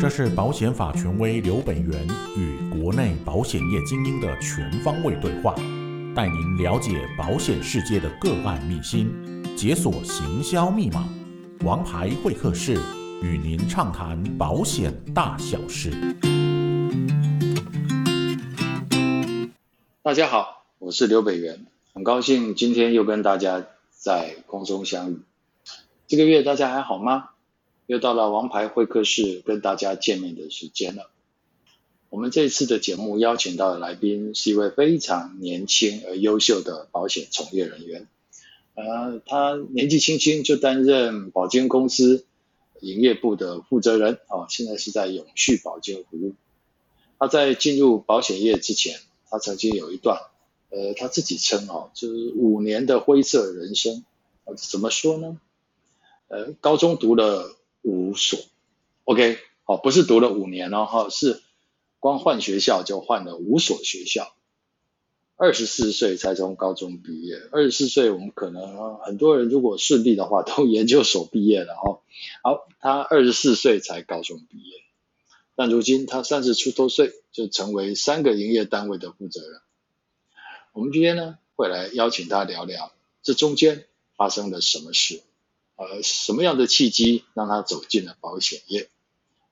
这是保险法权威刘北元与国内保险业精英的全方位对话，带您了解保险世界的个案秘辛，解锁行销密码。王牌会客室与您畅谈保险大小事。大家好，我是刘北元，很高兴今天又跟大家在空中相遇。这个月大家还好吗？又到了王牌会客室跟大家见面的时间了。我们这次的节目邀请到的来宾是一位非常年轻而优秀的保险从业人员。呃，他年纪轻轻就担任保经公司营业部的负责人啊，现在是在永续保监服务。他在进入保险业之前，他曾经有一段呃，他自己称哦，就是五年的灰色人生。怎么说呢？呃，高中读了。五所，OK，好，不是读了五年哦，哈，是光换学校就换了五所学校。二十四岁才从高中毕业，二十四岁我们可能很多人如果顺利的话都研究所毕业了哈。好，他二十四岁才高中毕业，但如今他三十出头岁就成为三个营业单位的负责人。我们今天呢会来邀请他聊聊这中间发生了什么事。呃，什么样的契机让他走进了保险业？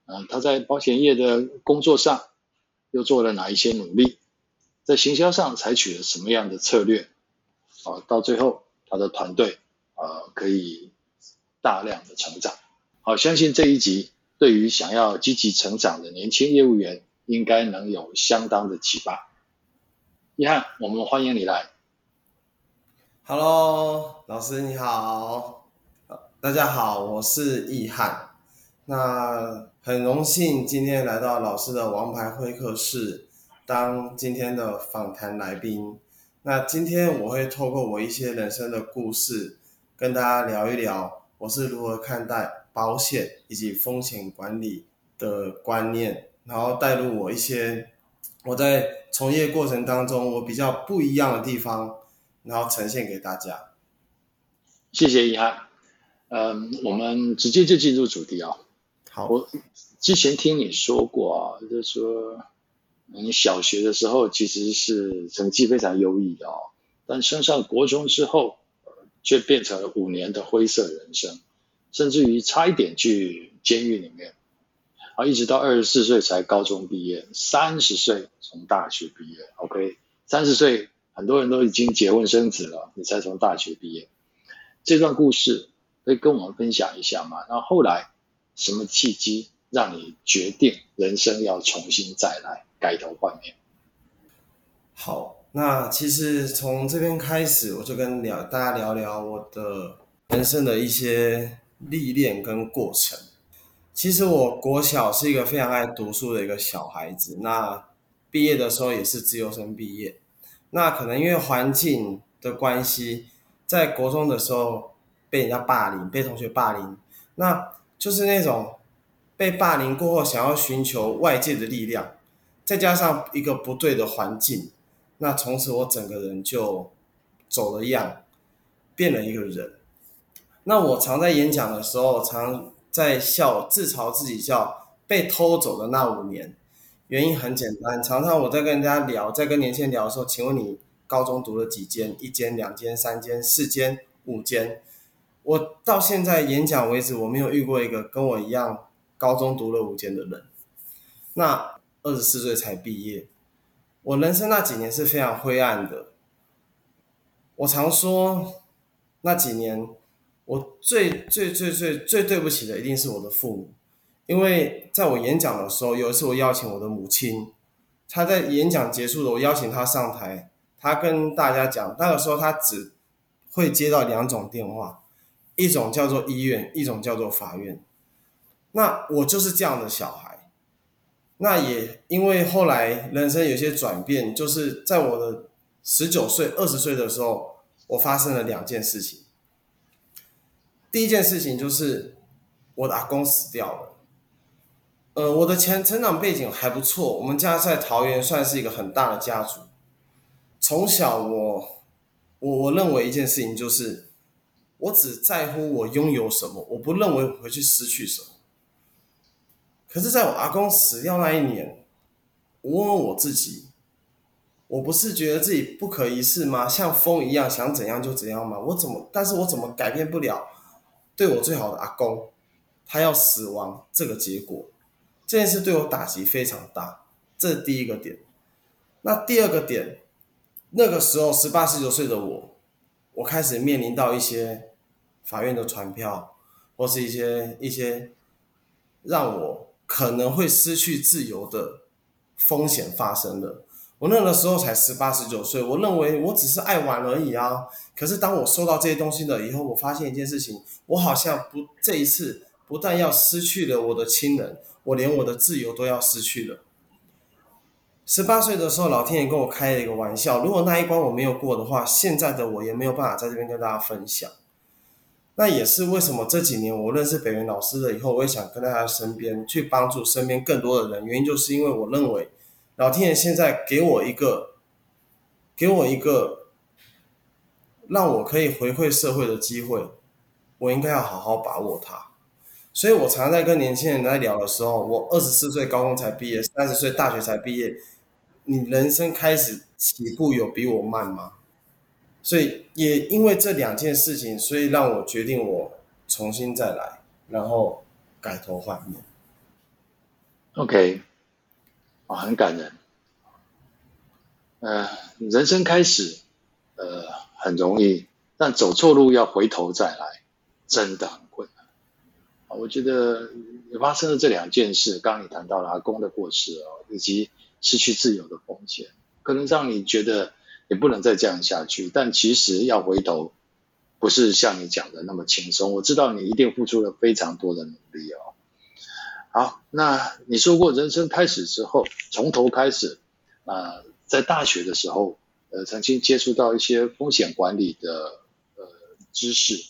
呃，他在保险业的工作上又做了哪一些努力？在行销上采取了什么样的策略？啊、到最后他的团队啊、可以大量的成长。好，相信这一集对于想要积极成长的年轻业务员应该能有相当的启发。一翰，我们欢迎你来。Hello，老师你好。大家好，我是易翰。那很荣幸今天来到老师的王牌会客室，当今天的访谈来宾。那今天我会透过我一些人生的故事，跟大家聊一聊我是如何看待保险以及风险管理的观念，然后带入我一些我在从业过程当中我比较不一样的地方，然后呈现给大家。谢谢易翰。嗯，我们直接就进入主题啊。好，我之前听你说过啊，就是说你小学的时候其实是成绩非常优异的哦，但升上国中之后，却变成了五年的灰色人生，甚至于差一点去监狱里面，啊，一直到二十四岁才高中毕业，三十岁从大学毕业。OK，三十岁很多人都已经结婚生子了，你才从大学毕业，这段故事。可以跟我们分享一下吗？那后来什么契机让你决定人生要重新再来，改头换面？好，那其实从这边开始，我就跟聊大家聊聊我的人生的一些历练跟过程。其实我国小是一个非常爱读书的一个小孩子，那毕业的时候也是自由生毕业。那可能因为环境的关系，在国中的时候。被人家霸凌，被同学霸凌，那就是那种被霸凌过后，想要寻求外界的力量，再加上一个不对的环境，那从此我整个人就走了样，变了一个人。那我常在演讲的时候，常在笑，自嘲自己叫被偷走的那五年。原因很简单，常常我在跟人家聊，在跟年轻人聊的时候，请问你高中读了几间？一间、两间、三间、四间、五间？我到现在演讲为止，我没有遇过一个跟我一样高中读了五间的人。那二十四岁才毕业，我人生那几年是非常灰暗的。我常说，那几年我最最最最最对不起的一定是我的父母，因为在我演讲的时候，有一次我邀请我的母亲，她在演讲结束了，我邀请她上台，她跟大家讲，那个时候她只会接到两种电话。一种叫做医院，一种叫做法院。那我就是这样的小孩。那也因为后来人生有些转变，就是在我的十九岁、二十岁的时候，我发生了两件事情。第一件事情就是我的阿公死掉了。呃，我的前成长背景还不错，我们家在桃园算是一个很大的家族。从小我我我认为一件事情就是。我只在乎我拥有什么，我不认为我会去失去什么。可是，在我阿公死掉那一年，我问问我自己，我不是觉得自己不可一世吗？像风一样，想怎样就怎样吗？我怎么，但是我怎么改变不了对我最好的阿公，他要死亡这个结果？这件事对我打击非常大，这是第一个点。那第二个点，那个时候十八十九岁的我，我开始面临到一些法院的传票，或是一些一些让我可能会失去自由的风险发生了。我那个时候才十八十九岁，我认为我只是爱玩而已啊。可是当我收到这些东西了以后，我发现一件事情，我好像不这一次不但要失去了我的亲人，我连我的自由都要失去了。十八岁的时候，老天爷跟我开了一个玩笑，如果那一关我没有过的话，现在的我也没有办法在这边跟大家分享。那也是为什么这几年我认识北元老师了以后，我也想跟在他身边去帮助身边更多的人，原因就是因为我认为。老天爷现在给我一个，给我一个，让我可以回馈社会的机会，我应该要好好把握它。所以我常常在跟年轻人在聊的时候，我二十四岁高中才毕业，三十岁大学才毕业，你人生开始起步有比我慢吗？所以也因为这两件事情，所以让我决定我重新再来，然后改头换面。OK。啊，很感人。呃，人生开始，呃，很容易，但走错路要回头再来，真的很困难。啊，我觉得发生了这两件事，刚刚你谈到了阿公的过世哦，以及失去自由的风险，可能让你觉得也不能再这样下去。但其实要回头，不是像你讲的那么轻松。我知道你一定付出了非常多的努力哦。好，那你说过人生开始之后，从头开始，呃，在大学的时候，呃，曾经接触到一些风险管理的呃知识，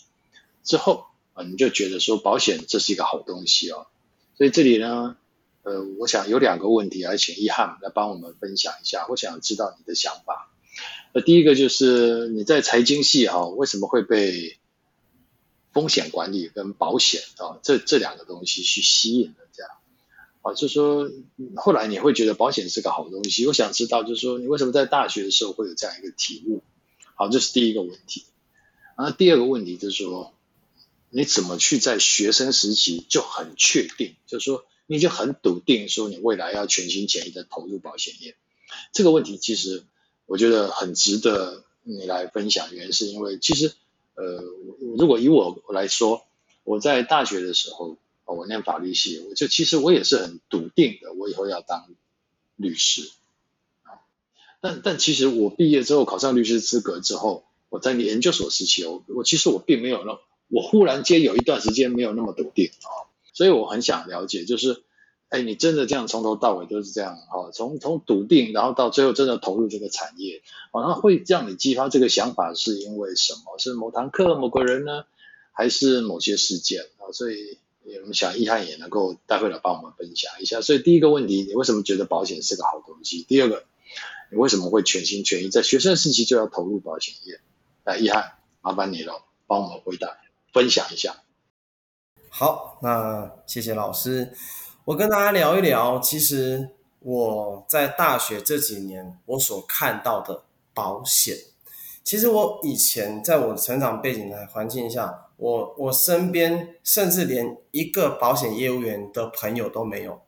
之后啊、你就觉得说保险这是一个好东西哦。所以这里呢，呃，我想有两个问题，来请一翰来帮我们分享一下。我想知道你的想法。呃，第一个就是你在财经系哈、为什么会被风险管理跟保险啊、这这两个东西去吸引的这样？啊，就说后来你会觉得保险是个好东西。我想知道，就是说你为什么在大学的时候会有这样一个体悟？好，这是第一个问题。那第二个问题就是说，你怎么去在学生时期就很确定，就是说你就很笃定说你未来要全心全意的投入保险业？这个问题其实我觉得很值得你来分享。原因是因为其实，呃，如果以我来说，我在大学的时候。我念法律系，我就其实我也是很笃定的，我以后要当律师啊。但但其实我毕业之后考上律师资格之后，我在研究所时期，我我其实我并没有那，我忽然间有一段时间没有那么笃定啊。所以我很想了解，就是，哎，你真的这样从头到尾都是这样啊？从从笃定，然后到最后真的投入这个产业，啊，那会让你激发这个想法是因为什么？是某堂课、某个人呢，还是某些事件啊？所以。我们想一翰也能够待会来帮我们分享一下。所以第一个问题，你为什么觉得保险是个好东西？第二个，你为什么会全心全意在学生时期就要投入保险业？来，一翰，麻烦你了，帮我们回答分享一下。好，那谢谢老师。我跟大家聊一聊，其实我在大学这几年我所看到的保险，其实我以前在我成长背景的环境下。我我身边甚至连一个保险业务员的朋友都没有，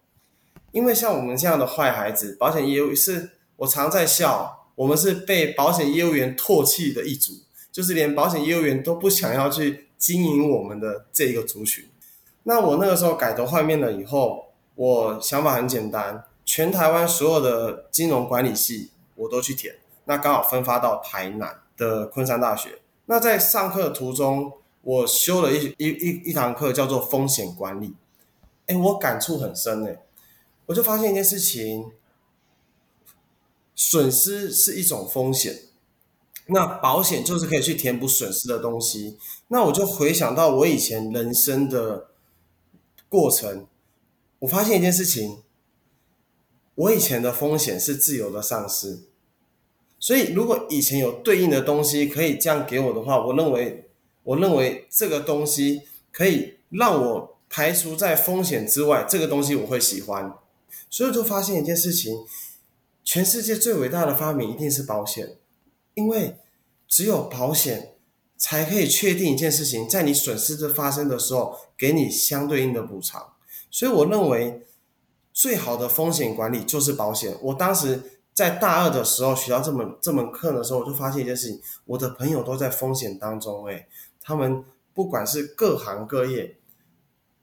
因为像我们这样的坏孩子，保险业务是我常在笑，我们是被保险业务员唾弃的一组，就是连保险业务员都不想要去经营我们的这一个族群。那我那个时候改头换面了以后，我想法很简单，全台湾所有的金融管理系我都去填，那刚好分发到台南的昆山大学。那在上课途中，我修了一一一一堂课，叫做风险管理。哎，我感触很深哎，我就发现一件事情：损失是一种风险，那保险就是可以去填补损失的东西。那我就回想到我以前人生的过程，我发现一件事情：我以前的风险是自由的丧失。所以，如果以前有对应的东西可以这样给我的话，我认为。我认为这个东西可以让我排除在风险之外，这个东西我会喜欢。所以就发现一件事情：全世界最伟大的发明一定是保险，因为只有保险才可以确定一件事情，在你损失的发生的时候，给你相对应的补偿。所以我认为最好的风险管理就是保险。我当时在大二的时候学到这门这门课的时候，我就发现一件事情：我的朋友都在风险当中，诶，他们不管是各行各业，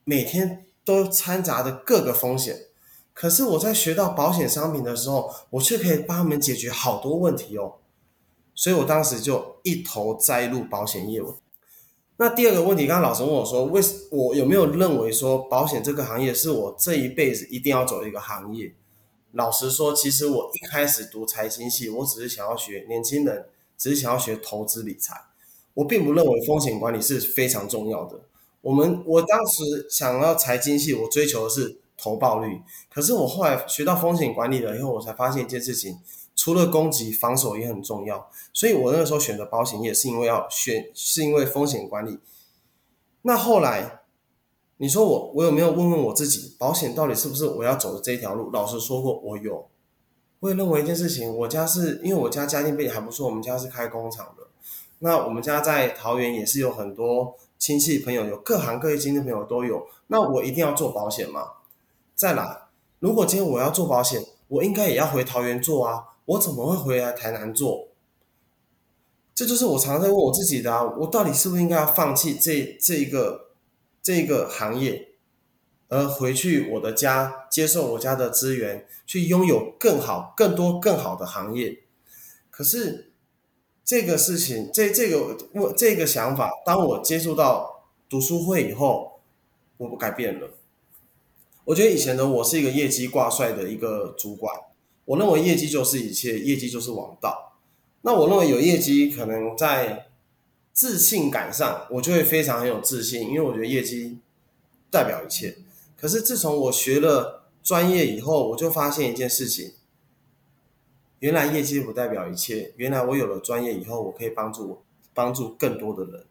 每天都掺杂着各个风险。可是我在学到保险商品的时候，我却可以帮他们解决好多问题哦。所以我当时就一头栽入保险业务。那第二个问题，刚刚老师问我说，为我有没有认为说保险这个行业是我这一辈子一定要走的一个行业？老实说，其实我一开始读财经系，我只是想要学年轻人，只是想要学投资理财，我并不认为风险管理是非常重要的。我们我当时想要财经系，我追求的是。投报率，可是我后来学到风险管理了以后，我才发现一件事情，除了攻击，防守也很重要。所以我那个时候选择保险业，是因为要选，是因为风险管理。那后来，你说我，我有没有问问我自己，保险到底是不是我要走的这条路？老实说过，我有。我也认为一件事情，我家是因为我家家庭背景还不错，我们家是开工厂的。那我们家在桃园也是有很多亲戚朋友，有各行各业经历朋友都有。那我一定要做保险吗？再来，如果今天我要做保险，我应该也要回桃园做啊，我怎么会回来台南做？这就是我常常在问我自己的啊，我到底是不是应该要放弃这这一个这一个行业，而回去我的家接受我家的资源，去拥有更好、更多、更好的行业？可是这个事情，这这个我这个想法，当我接触到读书会以后，我不改变了。我觉得以前的我是一个业绩挂帅的一个主管，我认为业绩就是一切，业绩就是王道。那我认为有业绩，可能在自信感上，我就会非常很有自信，因为我觉得业绩代表一切。可是自从我学了专业以后，我就发现一件事情，原来业绩不代表一切。原来我有了专业以后，我可以帮助帮助更多的人。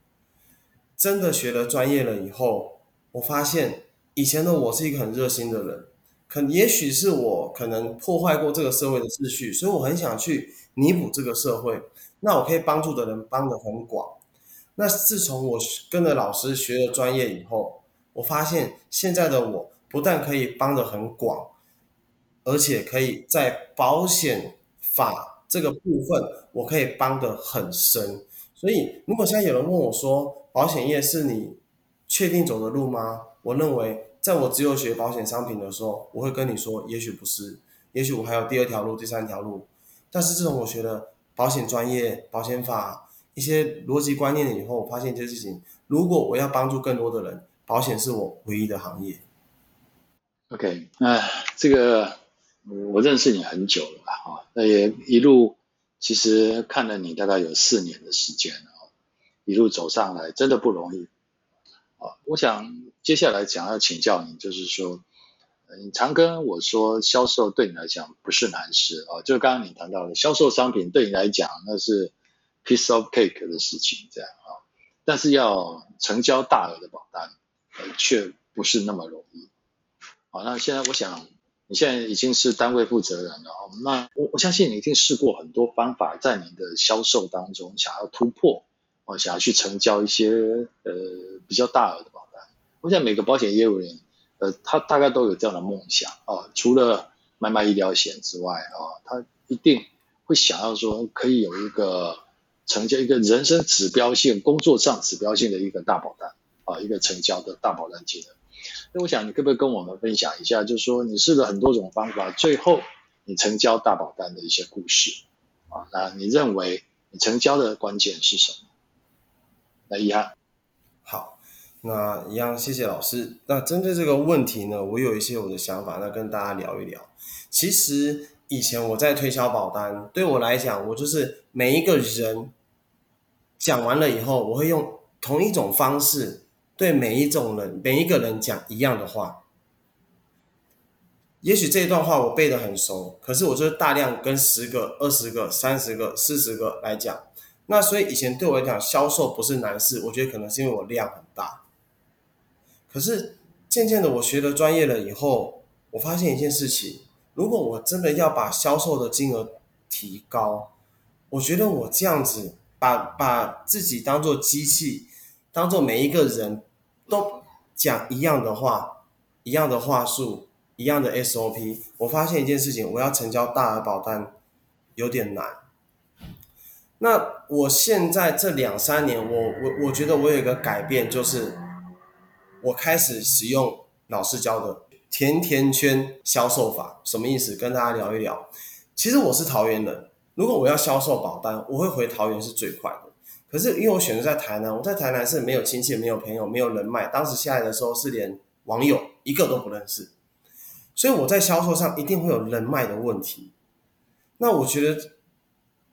真的学了专业了以后，我发现。以前的我是一个很热心的人，可也许是我可能破坏过这个社会的秩序，所以我很想去弥补这个社会。那我可以帮助的人帮得很广。那自从我跟着老师学了专业以后，我发现现在的我不但可以帮得很广，而且可以在保险法这个部分，我可以帮得很深。所以，如果现在有人问我说，保险业是你确定走的路吗？我认为。在我只有学保险商品的时候，我会跟你说，也许不是，也许我还有第二条路、第三条路。但是自从我学了保险专业、保险法一些逻辑观念以后，我发现一件事情：如果我要帮助更多的人，保险是我唯一的行业。OK，那这个我认识你很久了啊，那也一路其实看了你大概有四年的时间啊，一路走上来真的不容易啊，我想。接下来想要请教你，就是说，你常跟我说，销售对你来讲不是难事啊，就刚刚你谈到的，销售商品对你来讲那是 piece of cake 的事情，这样啊，但是要成交大额的保单，呃却不是那么容易。好，那现在我想，你现在已经是单位负责人了，那我我相信你一定试过很多方法，在你的销售当中想要突破，哦，想要去成交一些呃比较大额的保单。我想每个保险业务员，呃，他大概都有这样的梦想啊。除了买买医疗险之外啊，他一定会想要说，可以有一个成交一个人生指标性、工作上指标性的一个大保单啊，一个成交的大保单金额。那我想你可不可以跟我们分享一下，就是说你试了很多种方法，最后你成交大保单的一些故事啊？那你认为你成交的关键是什么？来，一翰。好。那一样，谢谢老师。那针对这个问题呢，我有一些我的想法，那跟大家聊一聊。其实以前我在推销保单，对我来讲，我就是每一个人讲完了以后，我会用同一种方式对每一种人、每一个人讲一样的话。也许这一段话我背得很熟，可是我就是大量跟十个、二十个、三十个、四十个来讲。那所以以前对我来讲，销售不是难事，我觉得可能是因为我量很大。可是，渐渐的我学了专业了以后，我发现一件事情：如果我真的要把销售的金额提高，我觉得我这样子把把自己当做机器，当做每一个人都讲一样的话，一样的话术，一样的 SOP，我发现一件事情：我要成交大额保单有点难。那我现在这两三年，我我我觉得我有一个改变，就是我开始使用老师教的甜甜圈销售法。什么意思？跟大家聊一聊。其实我是桃园人，如果我要销售保单，我会回桃园是最快的。可是因为我选择在台南，我在台南是没有亲戚、没有朋友、没有人脉，当时下来的时候是连网友一个都不认识，所以我在销售上一定会有人脉的问题。那我觉得，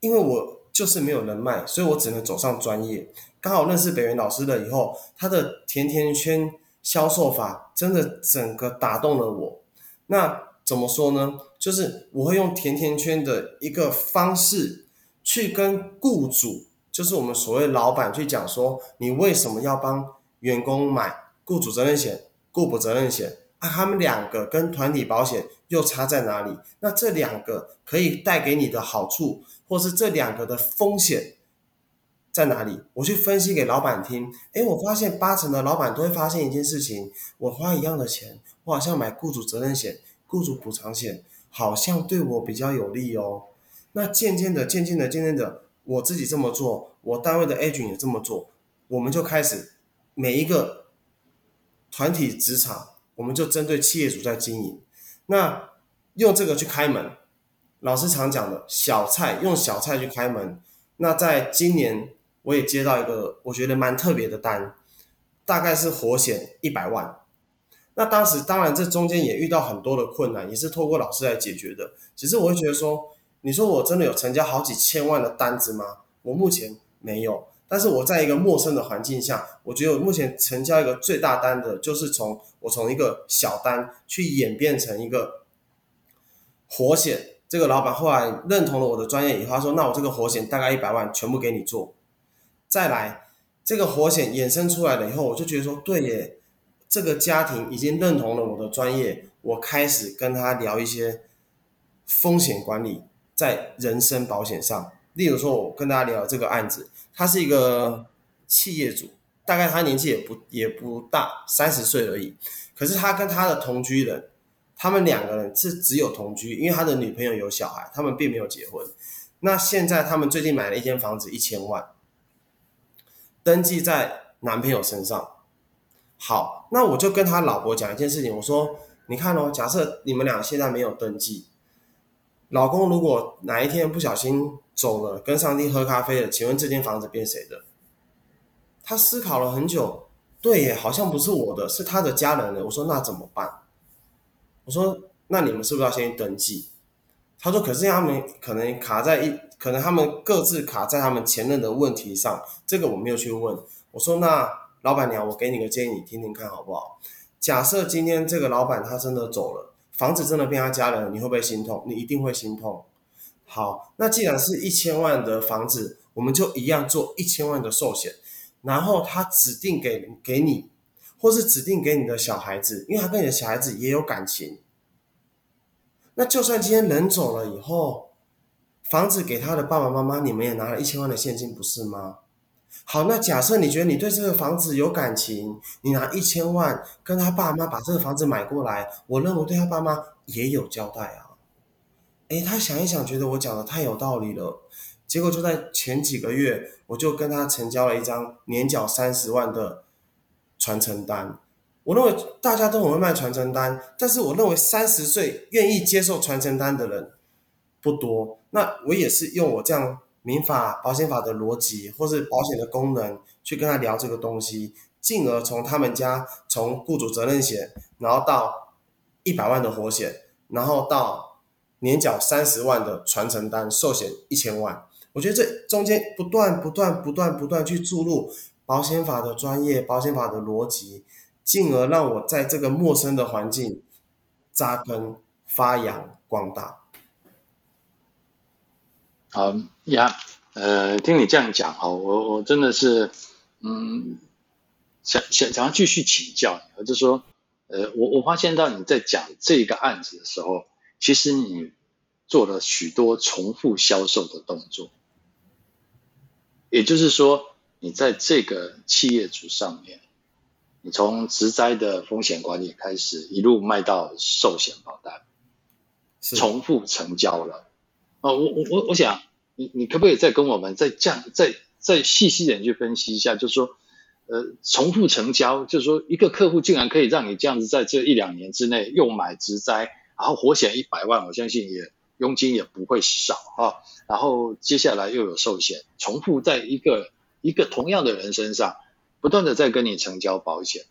因为我。就是没有人脉，所以我只能走上专业。刚好认识北元老师了以后，他的甜甜圈销售法真的整个打动了我。那怎么说呢？就是我会用甜甜圈的一个方式去跟雇主，就是我们所谓老板去讲说，你为什么要帮员工买雇主责任险、雇补责任险？啊，他们两个跟团体保险又差在哪里？那这两个可以带给你的好处，或是这两个的风险在哪里？我去分析给老板听。诶，我发现八成的老板都会发现一件事情：我花一样的钱，我好像买雇主责任险、雇主补偿险，好像对我比较有利哦。那渐渐的、渐渐的、渐渐的，我自己这么做，我单位的 agent 也这么做，我们就开始每一个团体职场。我们就针对企业主在经营，那用这个去开门，老师常讲的小菜，用小菜去开门。那在今年我也接到一个我觉得蛮特别的单，大概是活险一百万。那当时当然这中间也遇到很多的困难，也是透过老师来解决的。只是我会觉得说，你说我真的有成交好几千万的单子吗？我目前没有。但是我在一个陌生的环境下，我觉得我目前成交一个最大单的，就是从我从一个小单去演变成一个活险。这个老板后来认同了我的专业以后，他说：“那我这个活险大概一百万，全部给你做。”再来，这个活险衍生出来了以后，我就觉得说：“对耶，这个家庭已经认同了我的专业。”我开始跟他聊一些风险管理在人身保险上，例如说，我跟大家聊这个案子。他是一个企业主，大概他年纪也不也不大，三十岁而已。可是他跟他的同居人，他们两个人是只有同居，因为他的女朋友有小孩，他们并没有结婚。那现在他们最近买了一间房子，一千万，登记在男朋友身上。好，那我就跟他老婆讲一件事情，我说：你看哦，假设你们俩现在没有登记，老公如果哪一天不小心。走了，跟上帝喝咖啡了。请问这间房子变谁的？他思考了很久，对耶，好像不是我的，是他的家人的。我说那怎么办？我说那你们是不是要先登记？他说可是他们可能卡在一，可能他们各自卡在他们前任的问题上，这个我没有去问。我说那老板娘，我给你个建议，你听听看好不好？假设今天这个老板他真的走了，房子真的变他家人，你会不会心痛？你一定会心痛。好，那既然是一千万的房子，我们就一样做一千万的寿险，然后他指定给给你，或是指定给你的小孩子，因为他跟你的小孩子也有感情。那就算今天人走了以后，房子给他的爸爸妈妈，你们也拿了一千万的现金，不是吗？好，那假设你觉得你对这个房子有感情，你拿一千万跟他爸妈把这个房子买过来，我认为对他爸妈也有交代啊。诶，他想一想，觉得我讲的太有道理了。结果就在前几个月，我就跟他成交了一张年缴三十万的传承单。我认为大家都很会卖传承单，但是我认为三十岁愿意接受传承单的人不多。那我也是用我这样民法、保险法的逻辑，或是保险的功能去跟他聊这个东西，进而从他们家从雇主责任险，然后到一百万的活险，然后到。年缴三十万的传承单，寿险一千万，我觉得这中间不断、不断、不断、不断去注入保险法的专业、保险法的逻辑，进而让我在这个陌生的环境扎根、发扬光大。好呀，呃，听你这样讲哈，我我真的是，嗯，想想想要继续请教你，我就是说。呃，我我发现到你在讲这个案子的时候，其实你做了许多重复销售的动作，也就是说，你在这个企业主上面，你从植栽的风险管理开始，一路卖到寿险保单，重复成交了。哦，我我我我想，你你可不可以再跟我们再这样再再细细点去分析一下，就是说。呃，重复成交，就是说一个客户竟然可以让你这样子在这一两年之内又买直灾，然后活险一百万，我相信也佣金也不会少啊。然后接下来又有寿险，重复在一个一个同样的人身上，不断的在跟你成交保险，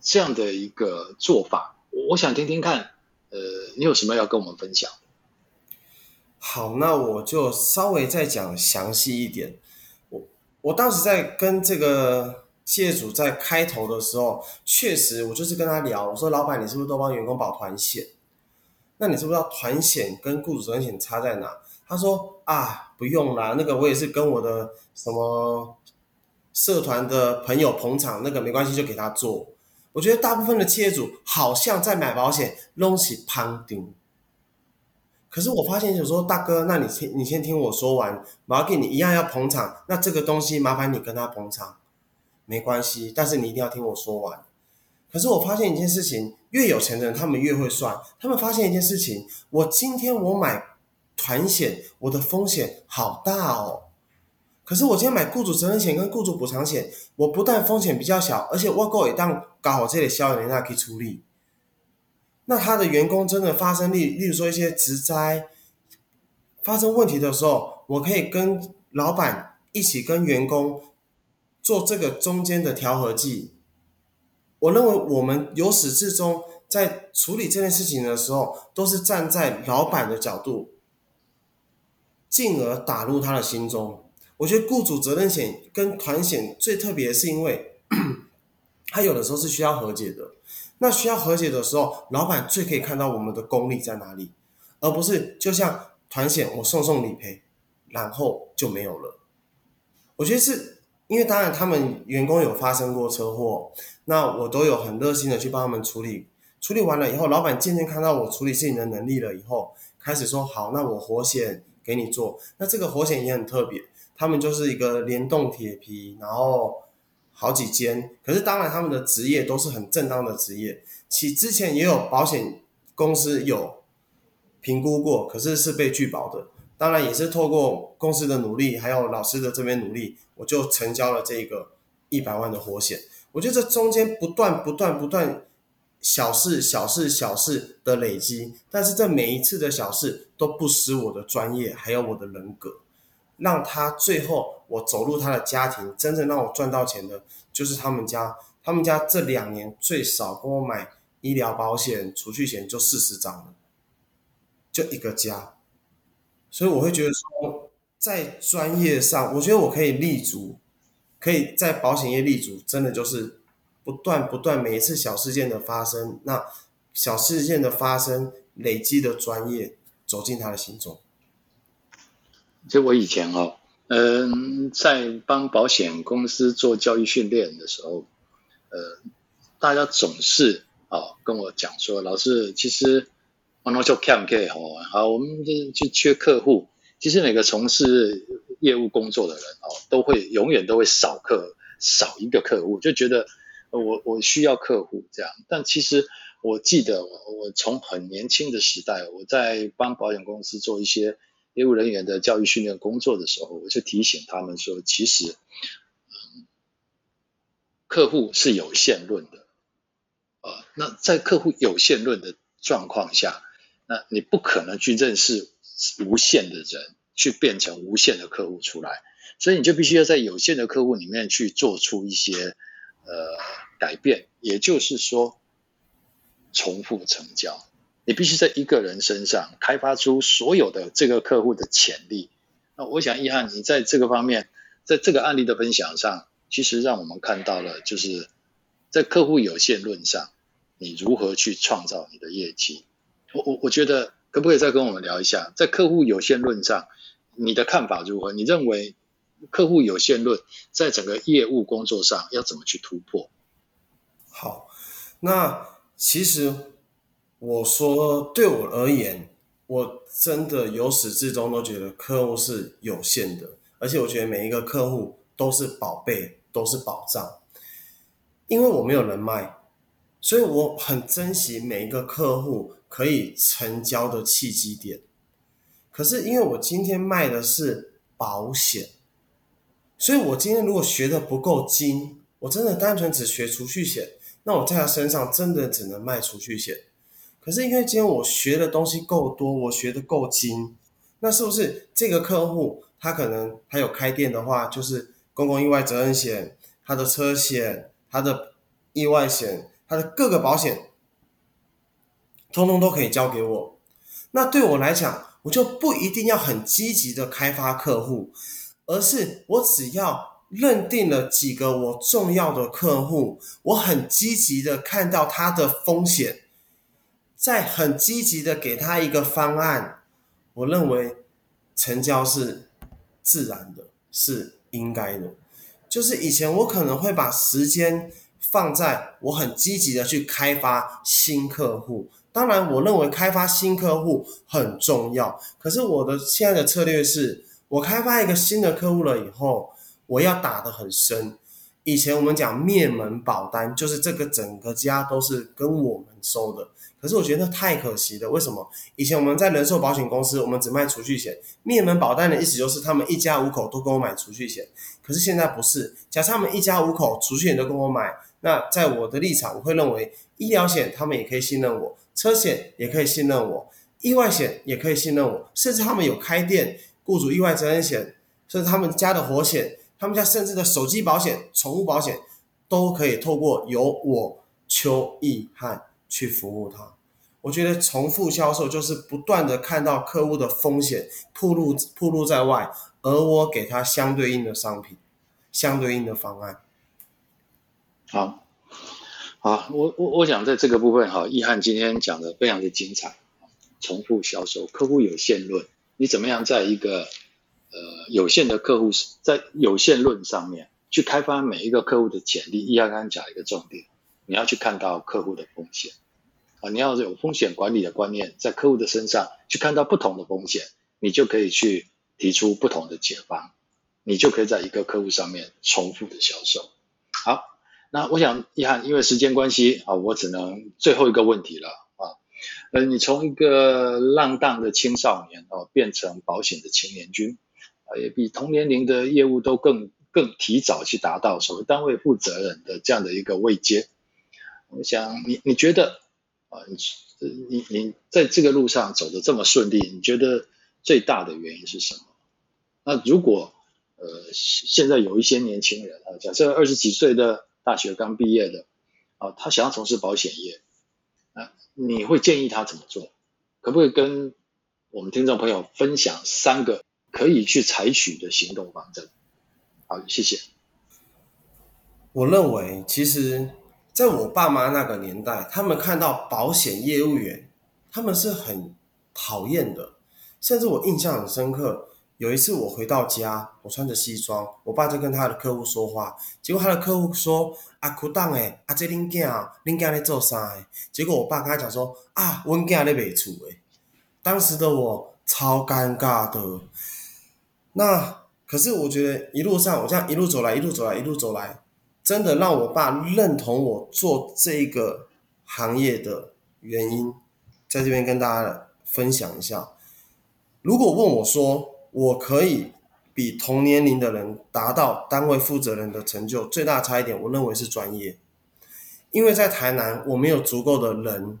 这样的一个做法，我想听听看，呃，你有什么要跟我们分享？好，那我就稍微再讲详细一点。我我当时在跟这个。企业主在开头的时候，确实我就是跟他聊，我说：“老板，你是不是都帮员工保团险？那你知不知道团险跟雇主责任险差在哪？”他说：“啊，不用啦，那个我也是跟我的什么社团的朋友捧场，那个没关系，就给他做。”我觉得大部分的企业主好像在买保险，拢是旁听。可是我发现有时候，大哥，那你先你先听我说完，我要给你一样要捧场，那这个东西麻烦你跟他捧场。没关系，但是你一定要听我说完。可是我发现一件事情，越有钱的人他们越会算。他们发现一件事情，我今天我买团险，我的风险好大哦。可是我今天买雇主责任险跟雇主补偿险，我不但风险比较小，而且我够一旦搞好这里销人，那可以处理。那他的员工真的发生例，例如说一些职灾发生问题的时候，我可以跟老板一起跟员工。做这个中间的调和剂，我认为我们由始至终在处理这件事情的时候，都是站在老板的角度，进而打入他的心中。我觉得雇主责任险跟团险最特别是因为，他有的时候是需要和解的。那需要和解的时候，老板最可以看到我们的功力在哪里，而不是就像团险我送送理赔，然后就没有了。我觉得是。因为当然，他们员工有发生过车祸，那我都有很热心的去帮他们处理。处理完了以后，老板渐渐看到我处理事情的能力了以后，开始说好，那我活险给你做。那这个活险也很特别，他们就是一个联动铁皮，然后好几间。可是当然，他们的职业都是很正当的职业。其之前也有保险公司有评估过，可是是被拒保的。当然也是透过公司的努力，还有老师的这边努力，我就成交了这个一百万的活险。我觉得这中间不断、不断、不断小事、小事、小事的累积，但是这每一次的小事都不失我的专业，还有我的人格，让他最后我走入他的家庭，真正让我赚到钱的，就是他们家。他们家这两年最少给我买医疗保险、储蓄险就四十张了，就一个家。所以我会觉得说，在专业上，我觉得我可以立足，可以在保险业立足，真的就是不断不断每一次小事件的发生，那小事件的发生累积的专业走进他的心中。就我以前哦，嗯，在帮保险公司做教育训练的时候，呃，大家总是啊跟我讲说，老师其实。我们就看可以好，好，我们就去缺客户。其实每个从事业务工作的人哦，都会永远都会少客少一个客户，就觉得我我需要客户这样。但其实我记得我我从很年轻的时代，我在帮保险公司做一些业务人员的教育训练工作的时候，我就提醒他们说，其实，嗯，客户是有限论的，啊，那在客户有限论的状况下。那你不可能去认识无限的人，去变成无限的客户出来，所以你就必须要在有限的客户里面去做出一些呃改变，也就是说重复成交。你必须在一个人身上开发出所有的这个客户的潜力。那我想，一翰，你在这个方面，在这个案例的分享上，其实让我们看到了，就是在客户有限论上，你如何去创造你的业绩。我我我觉得可不可以再跟我们聊一下，在客户有限论上，你的看法如何？你认为客户有限论在整个业务工作上要怎么去突破？好，那其实我说对我而言，我真的由始至终都觉得客户是有限的，而且我觉得每一个客户都是宝贝，都是宝藏。因为我没有人脉，所以我很珍惜每一个客户可以成交的契机点。可是因为我今天卖的是保险，所以我今天如果学的不够精，我真的单纯只学储蓄险，那我在他身上真的只能卖储蓄险。可是因为今天我学的东西够多，我学的够精，那是不是这个客户他可能还有开店的话，就是公共意外责任险，他的车险。他的意外险，他的各个保险，通通都可以交给我。那对我来讲，我就不一定要很积极的开发客户，而是我只要认定了几个我重要的客户，我很积极的看到他的风险，在很积极的给他一个方案。我认为成交是自然的，是应该的。就是以前我可能会把时间放在我很积极的去开发新客户，当然我认为开发新客户很重要。可是我的现在的策略是，我开发一个新的客户了以后，我要打得很深。以前我们讲灭门保单，就是这个整个家都是跟我们收的。可是我觉得太可惜了，为什么？以前我们在人寿保险公司，我们只卖储蓄险。灭门保单的意思就是他们一家五口都跟我买储蓄险。可是现在不是，假设他们一家五口储蓄险都跟我买，那在我的立场，我会认为医疗险他们也可以信任我，车险也可以信任我，意外险也可以信任我，甚至他们有开店，雇主意外责任险，甚至他们家的火险，他们家甚至的手机保险、宠物保险，都可以透过由我邱奕汉。去服务他，我觉得重复销售就是不断的看到客户的风险暴露暴露在外，而我给他相对应的商品，相对应的方案。好，好，我我我想在这个部分哈，易翰今天讲的非常的精彩。重复销售，客户有限论，你怎么样在一个呃有限的客户在有限论上面去开发每一个客户的潜力？奕汉刚刚讲一个重点，你要去看到客户的风险。啊，你要有风险管理的观念，在客户的身上去看到不同的风险，你就可以去提出不同的解方，你就可以在一个客户上面重复的销售。好，那我想奕汉，因为时间关系啊，我只能最后一个问题了啊。呃，你从一个浪荡的青少年哦，变成保险的青年军，啊，也比同年龄的业务都更更提早去达到所谓单位负责人的这样的一个位阶。我想你你觉得？啊，你你你在这个路上走得这么顺利，你觉得最大的原因是什么？那如果呃现在有一些年轻人啊，假设二十几岁的大学刚毕业的啊，他想要从事保险业，啊，你会建议他怎么做？可不可以跟我们听众朋友分享三个可以去采取的行动方针？好，谢谢。我认为其实。在我爸妈那个年代，他们看到保险业务员，他们是很讨厌的。甚至我印象很深刻，有一次我回到家，我穿着西装，我爸在跟他的客户说话，结果他的客户说：“啊，苦当诶，啊这恁囝，恁囝在做啥？”结果我爸跟他讲说：“啊，阮囝在卖厝诶。”当时的我超尴尬的。那可是我觉得一路上我这样一路走来，一路走来，一路走来。真的让我爸认同我做这个行业的原因，在这边跟大家分享一下。如果问我说，我可以比同年龄的人达到单位负责人的成就，最大差一点，我认为是专业。因为在台南，我没有足够的人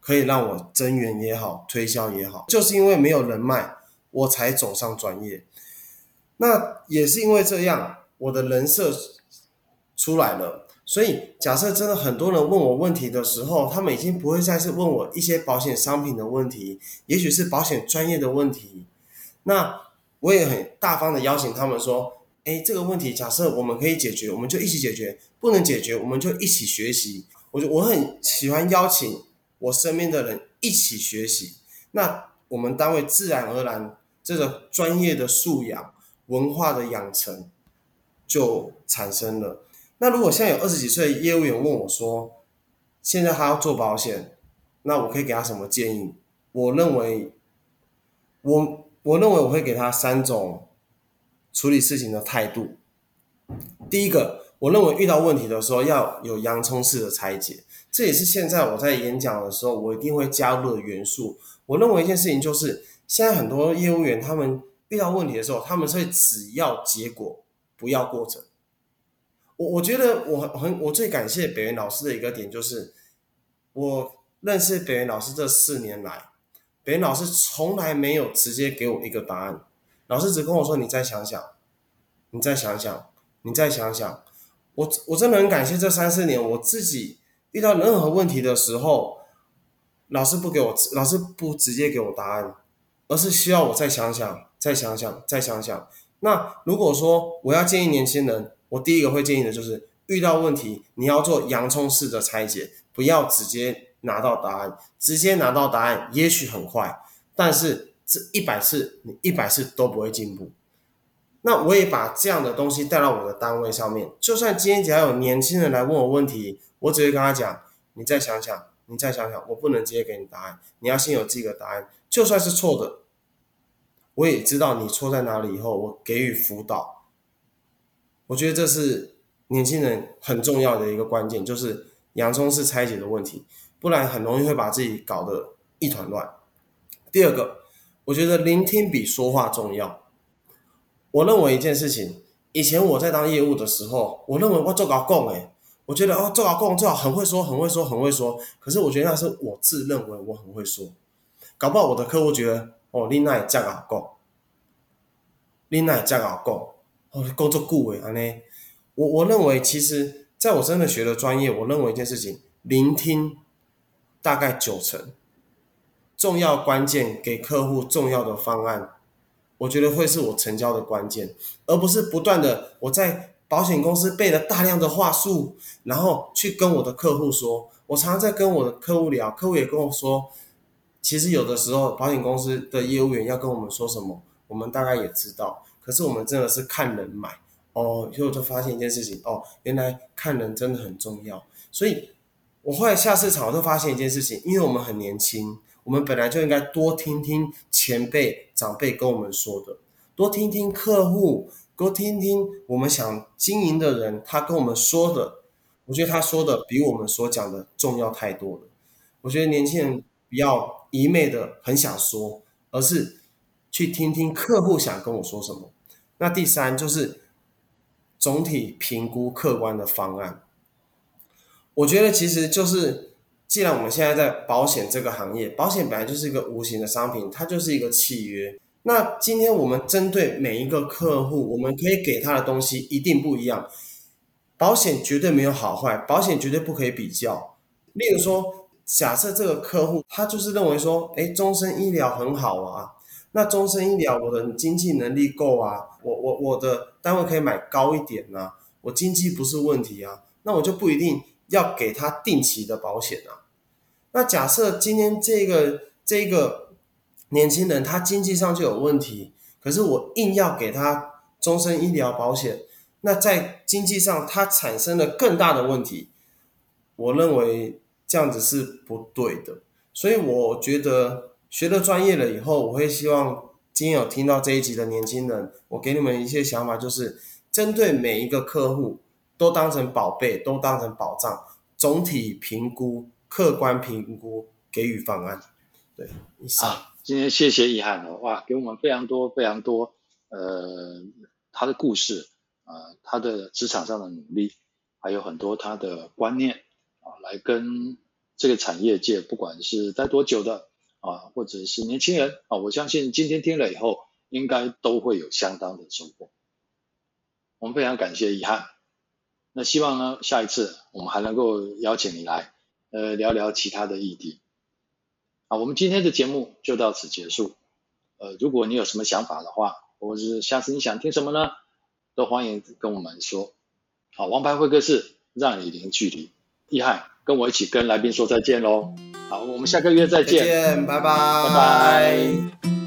可以让我增援也好，推销也好，就是因为没有人脉，我才走上专业。那也是因为这样，我的人设。出来了，所以假设真的很多人问我问题的时候，他们已经不会再是问我一些保险商品的问题，也许是保险专业的问题。那我也很大方的邀请他们说：“诶，这个问题假设我们可以解决，我们就一起解决；不能解决，我们就一起学习。”我就我很喜欢邀请我身边的人一起学习，那我们单位自然而然这个专业的素养、文化的养成就产生了。那如果现在有二十几岁业务员问我说：“现在他要做保险，那我可以给他什么建议？我认为，我我认为我会给他三种处理事情的态度。第一个，我认为遇到问题的时候要有洋葱式的拆解，这也是现在我在演讲的时候我一定会加入的元素。我认为一件事情就是，现在很多业务员他们遇到问题的时候，他们是只要结果，不要过程。我我觉得我很我最感谢北元老师的一个点就是，我认识北元老师这四年来，北元老师从来没有直接给我一个答案，老师只跟我说：“你再想想，你再想想，你再想想。”我我真的很感谢这三四年我自己遇到任何问题的时候，老师不给我，老师不直接给我答案，而是需要我再想想，再想想，再想想。那如果说我要建议年轻人，我第一个会建议的就是，遇到问题你要做洋葱式的拆解，不要直接拿到答案。直接拿到答案也许很快，但是这一百次你一百次都不会进步。那我也把这样的东西带到我的单位上面，就算今天只要有年轻人来问我问题，我只会跟他讲：你再想想，你再想想，我不能直接给你答案，你要先有自己的答案，就算是错的，我也知道你错在哪里以后，我给予辅导。我觉得这是年轻人很重要的一个关键，就是洋葱式拆解的问题，不然很容易会把自己搞得一团乱。第二个，我觉得聆听比说话重要。我认为一件事情，以前我在当业务的时候，我认为我做搞共诶，我觉得哦做搞共最好很会说，很会说，很会说。可是我觉得那是我自认为我很会说，搞不好我的客户觉得哦，你那也这样共，你那也这样共。哦，工作顾问安呢？我我认为，其实在我真的学的专业，我认为一件事情，聆听大概九成，重要关键给客户重要的方案，我觉得会是我成交的关键，而不是不断的我在保险公司背了大量的话术，然后去跟我的客户说。我常常在跟我的客户聊，客户也跟我说，其实有的时候保险公司的业务员要跟我们说什么，我们大概也知道。可是我们真的是看人买哦，所以我就发现一件事情哦，原来看人真的很重要。所以我后来下市场，我就发现一件事情，因为我们很年轻，我们本来就应该多听听前辈长辈跟我们说的，多听听客户，多听听我们想经营的人他跟我们说的。我觉得他说的比我们所讲的重要太多了。我觉得年轻人不要一昧的很想说，而是。去听听客户想跟我说什么。那第三就是总体评估客观的方案。我觉得其实就是，既然我们现在在保险这个行业，保险本来就是一个无形的商品，它就是一个契约。那今天我们针对每一个客户，我们可以给他的东西一定不一样。保险绝对没有好坏，保险绝对不可以比较。例如说，假设这个客户他就是认为说，诶，终身医疗很好啊。那终身医疗，我的经济能力够啊，我我我的单位可以买高一点呐、啊，我经济不是问题啊，那我就不一定要给他定期的保险啊。那假设今天这个这个年轻人他经济上就有问题，可是我硬要给他终身医疗保险，那在经济上他产生了更大的问题，我认为这样子是不对的，所以我觉得。学了专业了以后，我会希望今天有听到这一集的年轻人，我给你们一些想法，就是针对每一个客户都当成宝贝，都当成宝藏，总体评估、客观评估，给予方案。对，以上。啊，今天谢谢遗憾的话，给我们非常多非常多，呃，他的故事啊，呃，他的职场上的努力，还有很多他的观念啊，来跟这个产业界，不管是待多久的。啊，或者是年轻人啊，我相信今天听了以后，应该都会有相当的收获。我们非常感谢一翰，那希望呢，下一次我们还能够邀请你来，呃，聊聊其他的议题。啊，我们今天的节目就到此结束。呃，如果你有什么想法的话，或者是下次你想听什么呢，都欢迎跟我们说。好，王牌会客室，让你零距离。一翰，跟我一起跟来宾说再见喽。好，我们下个月再见。再见，拜拜。拜拜。